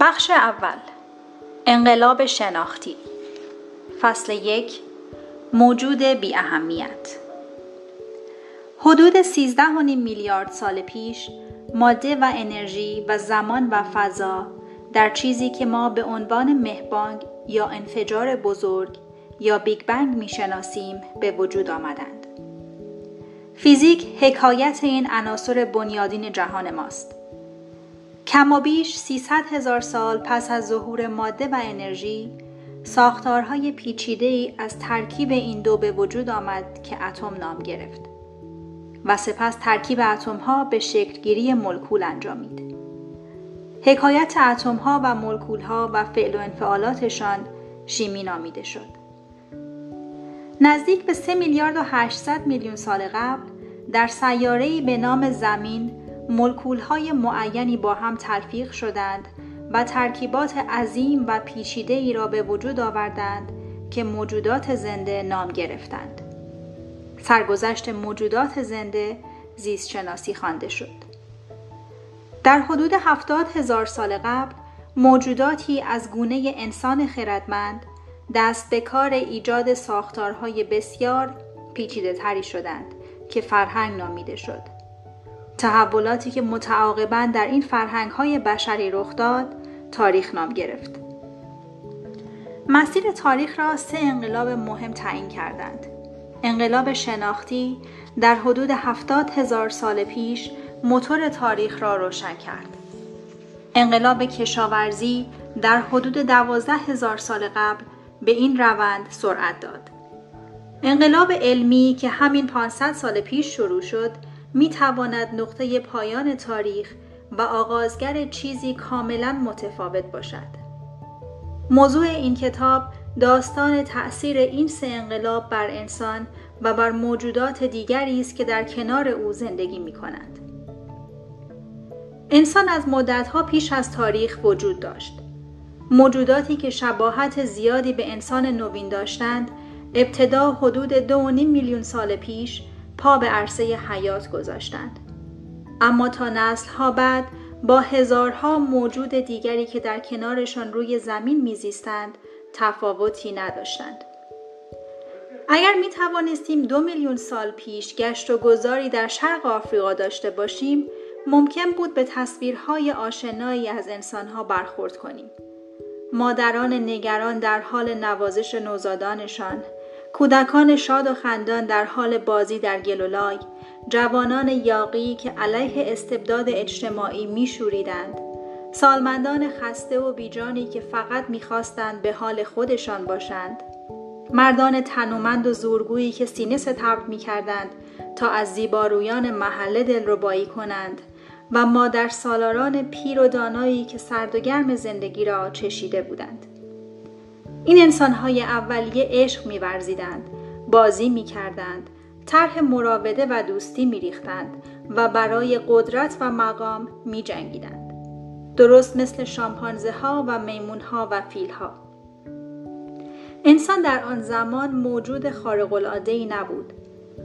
بخش اول انقلاب شناختی فصل یک موجود بی اهمیت حدود 13 میلیارد سال پیش ماده و انرژی و زمان و فضا در چیزی که ما به عنوان مهبانگ یا انفجار بزرگ یا بیگ بنگ می‌شناسیم به وجود آمدند. فیزیک حکایت این عناصر بنیادین جهان ماست. کم و بیش 300 هزار سال پس از ظهور ماده و انرژی ساختارهای پیچیده ای از ترکیب این دو به وجود آمد که اتم نام گرفت و سپس ترکیب اتم ها به شکلگیری مولکول انجامید. حکایت اتم ها و مولکول ها و فعل و انفعالاتشان شیمی نامیده شد. نزدیک به 3 میلیارد و 800 میلیون سال قبل در سیاره‌ای به نام زمین های معینی با هم تلفیق شدند و ترکیبات عظیم و پیچیده ای را به وجود آوردند که موجودات زنده نام گرفتند. سرگذشت موجودات زنده زیست شناسی خوانده شد. در حدود هفتاد هزار سال قبل موجوداتی از گونه انسان خردمند دست به کار ایجاد ساختارهای بسیار پیچیده تری شدند که فرهنگ نامیده شد. تحولاتی که متعاقبا در این فرهنگ های بشری رخ داد تاریخ نام گرفت. مسیر تاریخ را سه انقلاب مهم تعیین کردند. انقلاب شناختی در حدود هفتاد هزار سال پیش موتور تاریخ را روشن کرد. انقلاب کشاورزی در حدود دوازده هزار سال قبل به این روند سرعت داد. انقلاب علمی که همین 500 سال پیش شروع شد می تواند نقطه پایان تاریخ و آغازگر چیزی کاملا متفاوت باشد. موضوع این کتاب داستان تأثیر این سه انقلاب بر انسان و بر موجودات دیگری است که در کنار او زندگی می کنند. انسان از مدتها پیش از تاریخ وجود داشت. موجوداتی که شباهت زیادی به انسان نوین داشتند ابتدا حدود دو میلیون سال پیش پا به عرصه حیات گذاشتند. اما تا نسل ها بعد با هزارها موجود دیگری که در کنارشان روی زمین میزیستند تفاوتی نداشتند. اگر می توانستیم دو میلیون سال پیش گشت و گذاری در شرق آفریقا داشته باشیم ممکن بود به تصویرهای آشنایی از انسانها برخورد کنیم. مادران نگران در حال نوازش نوزادانشان کودکان شاد و خندان در حال بازی در گلولای جوانان یاقی که علیه استبداد اجتماعی میشوریدند سالمندان خسته و بیجانی که فقط می‌خواستند به حال خودشان باشند مردان تنومند و زورگویی که سینه ستبر می‌کردند تا از زیبارویان محله دلربایی کنند و مادر سالاران پیر و دانایی که سرد و گرم زندگی را چشیده بودند. این انسانهای اولیه عشق میورزیدند، بازی می‌کردند، طرح مراوده و دوستی میریختند و برای قدرت و مقام میجنگیدند. درست مثل شامپانزه ها و میمون ها و فیل ها. انسان در آن زمان موجود خارق ای نبود.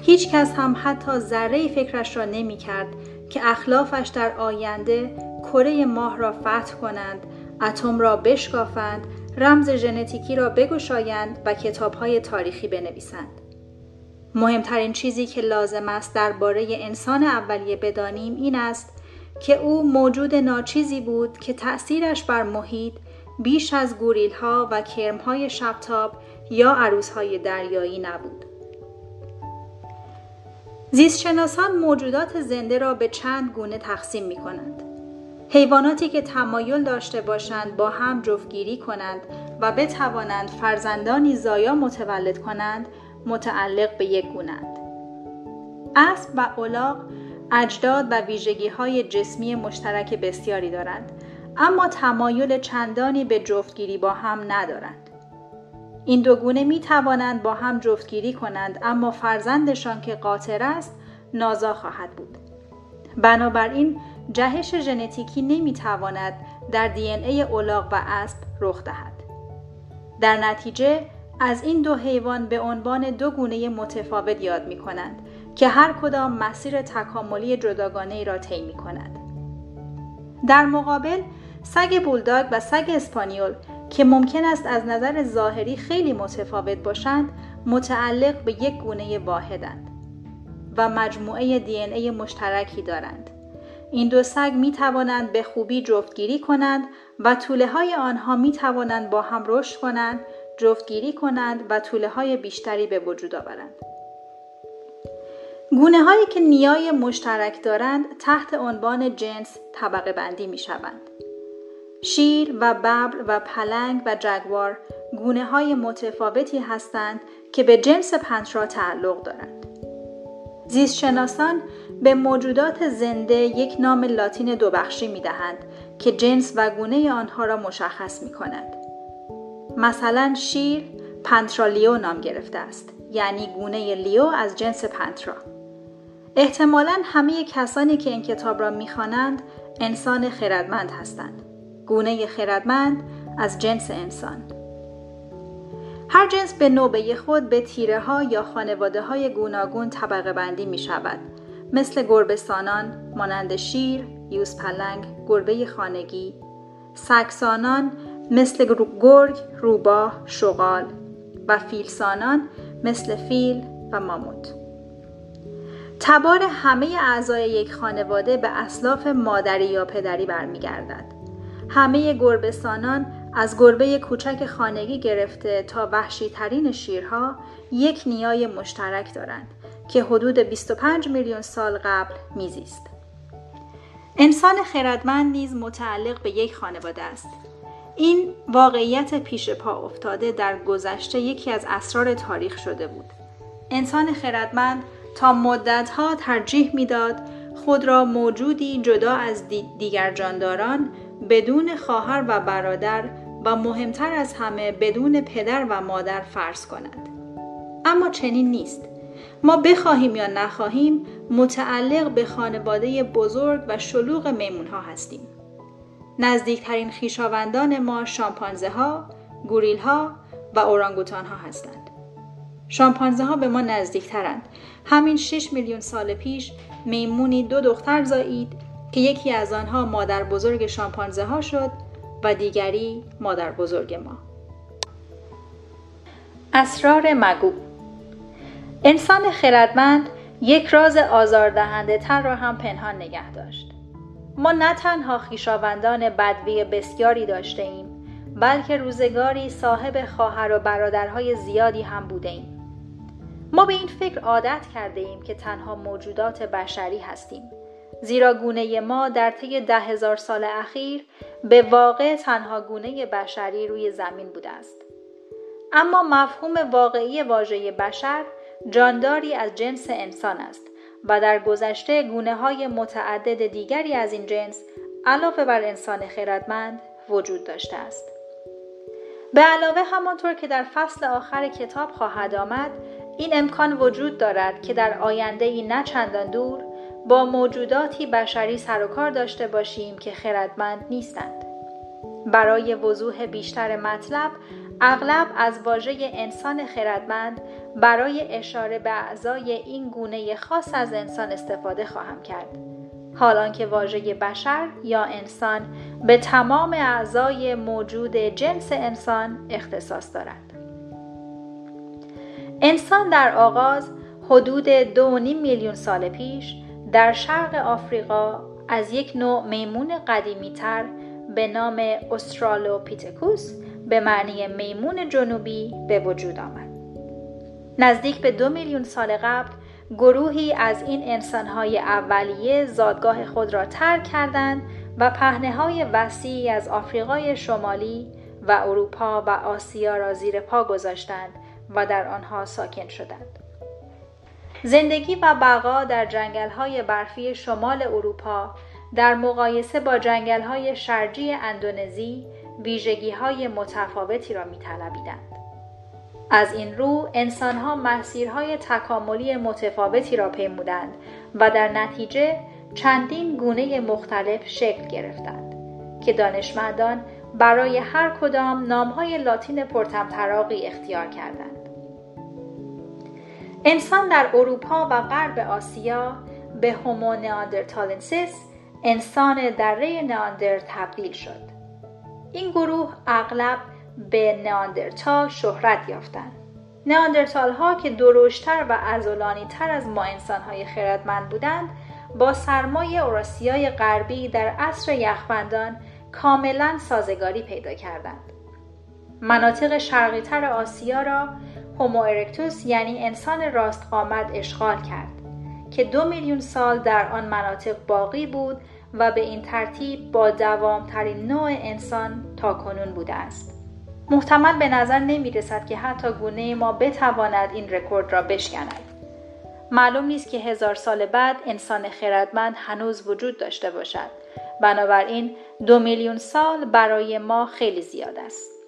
هیچ کس هم حتی ذره فکرش را نمی کرد که اخلافش در آینده کره ماه را فتح کنند اتم را بشکافند رمز ژنتیکی را بگشایند و کتابهای تاریخی بنویسند مهمترین چیزی که لازم است درباره انسان اولیه بدانیم این است که او موجود ناچیزی بود که تأثیرش بر محیط بیش از گوریل ها و کرم های شبتاب یا عروس های دریایی نبود. زیستشناسان موجودات زنده را به چند گونه تقسیم می کنند. حیواناتی که تمایل داشته باشند با هم جفتگیری کنند و بتوانند فرزندانی زایا متولد کنند متعلق به یک گونند. اسب و الاغ اجداد و ویژگی های جسمی مشترک بسیاری دارند اما تمایل چندانی به جفتگیری با هم ندارند. این دو گونه می توانند با هم جفتگیری کنند اما فرزندشان که قاطر است نازا خواهد بود. بنابراین جهش ژنتیکی نمی تواند در دی ای اولاغ و اسب رخ دهد. در نتیجه از این دو حیوان به عنوان دو گونه متفاوت یاد می کنند که هر کدام مسیر تکاملی جداگانه ای را طی می کند. در مقابل سگ بولداگ و سگ اسپانیول که ممکن است از نظر ظاهری خیلی متفاوت باشند متعلق به یک گونه واحدند و مجموعه دی ای مشترکی دارند. این دو سگ می توانند به خوبی جفتگیری کنند و طوله های آنها می توانند با هم رشد کنند، جفتگیری کنند و طوله های بیشتری به وجود آورند. گونه هایی که نیای مشترک دارند تحت عنوان جنس طبقه بندی می شوند. شیر و ببر و پلنگ و جگوار گونه های متفاوتی هستند که به جنس پنترا تعلق دارند. زیستشناسان به موجودات زنده یک نام لاتین دو بخشی می دهند که جنس و گونه آنها را مشخص می کند. مثلا شیر Panthera leo نام گرفته است یعنی گونه leo از جنس Panthera. احتمالا همه کسانی که این کتاب را می‌خوانند انسان خردمند هستند. گونه خردمند از جنس انسان. هر جنس به نوبه خود به تیره ها یا خانواده های گوناگون طبقه بندی می شود. مثل گربه سانان، مانند شیر، یوز پلنگ، گربه خانگی، سکسانان مثل گرگ، روباه، شغال و فیلسانان مثل فیل و ماموت. تبار همه اعضای یک خانواده به اصلاف مادری یا پدری برمیگردد. همه گربسانان از گربه کوچک خانگی گرفته تا وحشی ترین شیرها یک نیای مشترک دارند که حدود 25 میلیون سال قبل میزیست. انسان خردمند نیز متعلق به یک خانواده است. این واقعیت پیش پا افتاده در گذشته یکی از اسرار تاریخ شده بود. انسان خردمند تا مدتها ترجیح می‌داد خود را موجودی جدا از دیگر جانداران بدون خواهر و برادر و مهمتر از همه بدون پدر و مادر فرض کند. اما چنین نیست. ما بخواهیم یا نخواهیم متعلق به خانواده بزرگ و شلوغ میمون ها هستیم. نزدیکترین خیشاوندان ما شامپانزه ها، گوریل ها و اورانگوتان ها هستند. شامپانزه ها به ما نزدیکترند. همین 6 میلیون سال پیش میمونی دو دختر زایید که یکی از آنها مادر بزرگ شامپانزه ها شد و دیگری مادر بزرگ ما. اسرار مگو انسان خردمند یک راز آزاردهنده تر را هم پنهان نگه داشت. ما نه تنها خیشاوندان بدوی بسیاری داشته ایم بلکه روزگاری صاحب خواهر و برادرهای زیادی هم بوده ایم. ما به این فکر عادت کرده ایم که تنها موجودات بشری هستیم زیرا گونه ما در طی ده هزار سال اخیر به واقع تنها گونه بشری روی زمین بوده است. اما مفهوم واقعی واژه بشر جانداری از جنس انسان است و در گذشته گونه های متعدد دیگری از این جنس علاوه بر انسان خردمند وجود داشته است. به علاوه همانطور که در فصل آخر کتاب خواهد آمد این امکان وجود دارد که در آینده ای نه چندان دور با موجوداتی بشری سر و کار داشته باشیم که خردمند نیستند. برای وضوح بیشتر مطلب اغلب از واژه انسان خردمند برای اشاره به اعضای این گونه خاص از انسان استفاده خواهم کرد. حالان که واژه بشر یا انسان به تمام اعضای موجود جنس انسان اختصاص دارد. انسان در آغاز حدود دو میلیون سال پیش در شرق آفریقا از یک نوع میمون قدیمی تر به نام Australopithecus به معنی میمون جنوبی به وجود آمد. نزدیک به دو میلیون سال قبل گروهی از این انسانهای اولیه زادگاه خود را ترک کردند و پهنه های وسیعی از آفریقای شمالی و اروپا و آسیا را زیر پا گذاشتند و در آنها ساکن شدند. زندگی و بقا در جنگل برفی شمال اروپا در مقایسه با جنگل های شرجی اندونزی ویژگی های متفاوتی را می طلبیدند. از این رو انسان ها مسیرهای تکاملی متفاوتی را پیمودند و در نتیجه چندین گونه مختلف شکل گرفتند که دانشمندان برای هر کدام نامهای لاتین پرتمطراقی اختیار کردند. انسان در اروپا و غرب آسیا به Homo neanderthalensis انسان دره نئاندر تبدیل شد. این گروه اغلب به نئاندرتال شهرت یافتند. نئاندرتال ها که درشت تر و عضلانی تر از ما انسان های خردمند بودند با سرمای اوراسیای غربی در عصر یخبندان کاملا سازگاری پیدا کردند. مناطق شرقیتر آسیا را هومو ارکتوس یعنی انسان راست قامت اشغال کرد که دو میلیون سال در آن مناطق باقی بود و به این ترتیب با دوامترین نوع انسان تا کنون بوده است. محتمل به نظر نمی رسد که حتی گونه ما بتواند این رکورد را بشکند. معلوم نیست که هزار سال بعد انسان خردمند هنوز وجود داشته باشد. بنابراین دو میلیون سال برای ما خیلی زیاد است.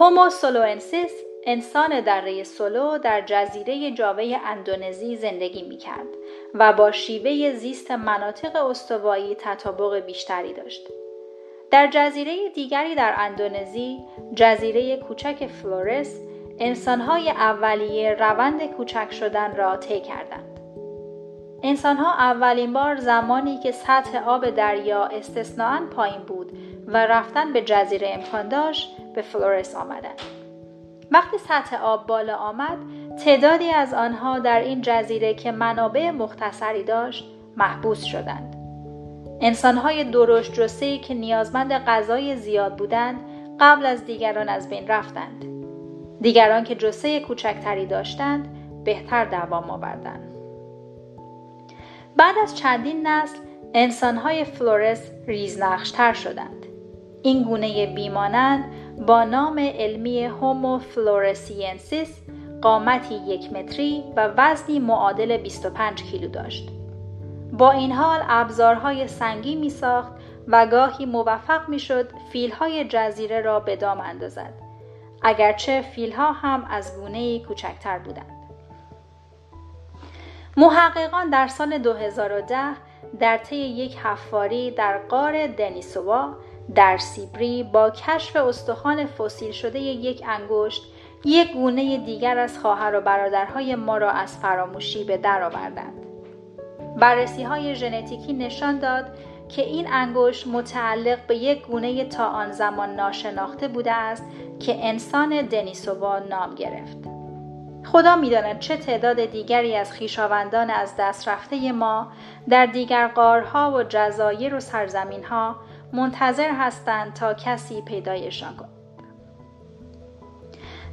Homo soloensis انسان دره سولو در جزیره جاوه اندونزی زندگی می کرد و با شیوه زیست مناطق استوایی تطابق بیشتری داشت. در جزیره دیگری در اندونزی، جزیره کوچک فلورس، انسانهای اولیه روند کوچک شدن را طی کردند. انسانها اولین بار زمانی که سطح آب دریا استثناا پایین بود و رفتن به جزیره امکان داشت به فلورس آمدند. وقتی سطح آب بالا آمد تعدادی از آنها در این جزیره که منابع مختصری داشت محبوس شدند. انسانهای درشت جسه که نیازمند غذای زیاد بودند قبل از دیگران از بین رفتند. دیگران که جسه کوچکتری داشتند بهتر دوام آوردند بعد از چندین نسل انسانهای فلورس ریزنقش تر شدند. این گونه بیمانند با نام علمی Homo floresiensis قامتی یک متری و وزنی معادل 25 کیلو داشت. با این حال ابزارهای سنگی می ساخت و گاهی موفق می شد فیلهای جزیره را به دام اندازد. اگرچه فیلها هم از گونه کوچکتر بودند. محققان در سال 2010 در طی یک حفاری در غار دنیسووا در سیبری با کشف استخوان فسیل شده یک انگشت یک گونه دیگر از خواهر و برادرهای ما را از فراموشی به در آوردند. بررسی های ژنتیکی نشان داد که این انگشت متعلق به یک گونه تا آن زمان ناشناخته بوده است که انسان دنیسووا نام گرفت. خدا می‌داند چه تعداد دیگری از خویشاوندان از دست رفته ما در دیگر قارها و جزایر و سرزمینها منتظر هستند تا کسی پیدایشان کند.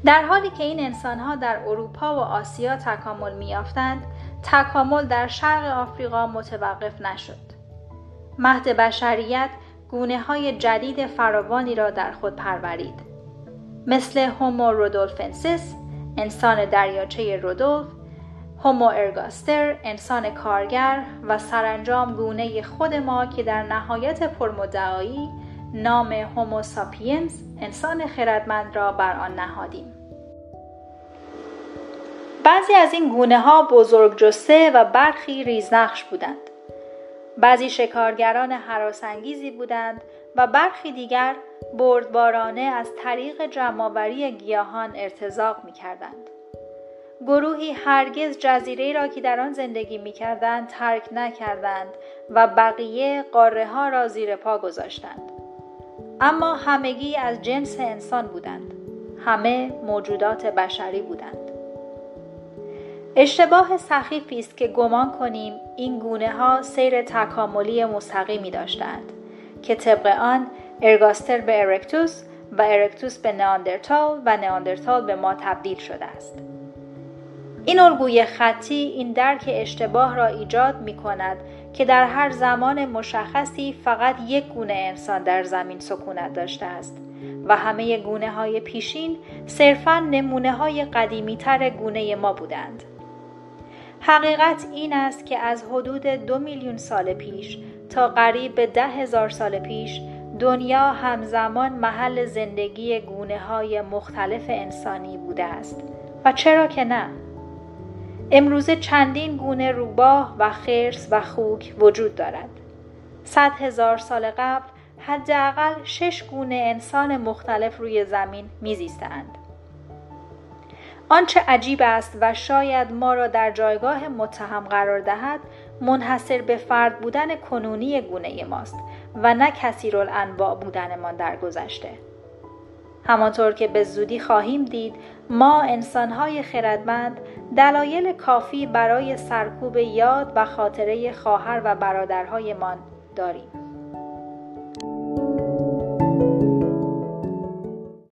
در حالی که این انسانها در اروپا و آسیا تکامل میافتند تکامل در شرق آفریقا متوقف نشد. مهد بشریت گونه های جدید فراوانی را در خود پرورید. مثل هومو رودولفنسیس انسان دریاچه رودولف هومو ارگاستر انسان کارگر و سرانجام گونه خود ما که در نهایت پرمدعایی نام هومو ساپینز انسان خردمند را بر آن نهادیم بعضی از این گونه ها بزرگ جسه و برخی ریزنقش بودند بعضی شکارگران حراسانگیزی بودند و برخی دیگر بردبارانه از طریق جمعآوری گیاهان ارتزاق می کردند. گروهی هرگز جزیره را که در آن زندگی می کردند ترک نکردند و بقیه قاره ها را زیر پا گذاشتند. اما همگی از جنس انسان بودند. همه موجودات بشری بودند. اشتباه سخیفی است که گمان کنیم این گونه ها سیر تکاملی مستقیمی داشتند که طبق آن ارگاستر به ارکتوس و ارکتوس به ناندرتال و ناندرتال به ما تبدیل شده است. این الگوی خطی این درک اشتباه را ایجاد می کند که در هر زمان مشخصی فقط یک گونه انسان در زمین سکونت داشته است و همه گونه های پیشین صرفا نمونه های قدیمی تر گونه ما بودند. حقیقت این است که از حدود دو میلیون سال پیش تا قریب به ده هزار سال پیش دنیا همزمان محل زندگی گونه های مختلف انسانی بوده است و چرا که نه؟ امروزه چندین گونه روباه و خرس و خوک وجود دارد. صد هزار سال قبل حداقل شش گونه انسان مختلف روی زمین میزیستند. آنچه عجیب است و شاید ما را در جایگاه متهم قرار دهد منحصر به فرد بودن کنونی گونه ماست و نه کثیر الانواع بودنمان در گذشته همانطور که به زودی خواهیم دید ما انسانهای خردمند دلایل کافی برای سرکوب یاد و خاطره خواهر و برادرهایمان داریم.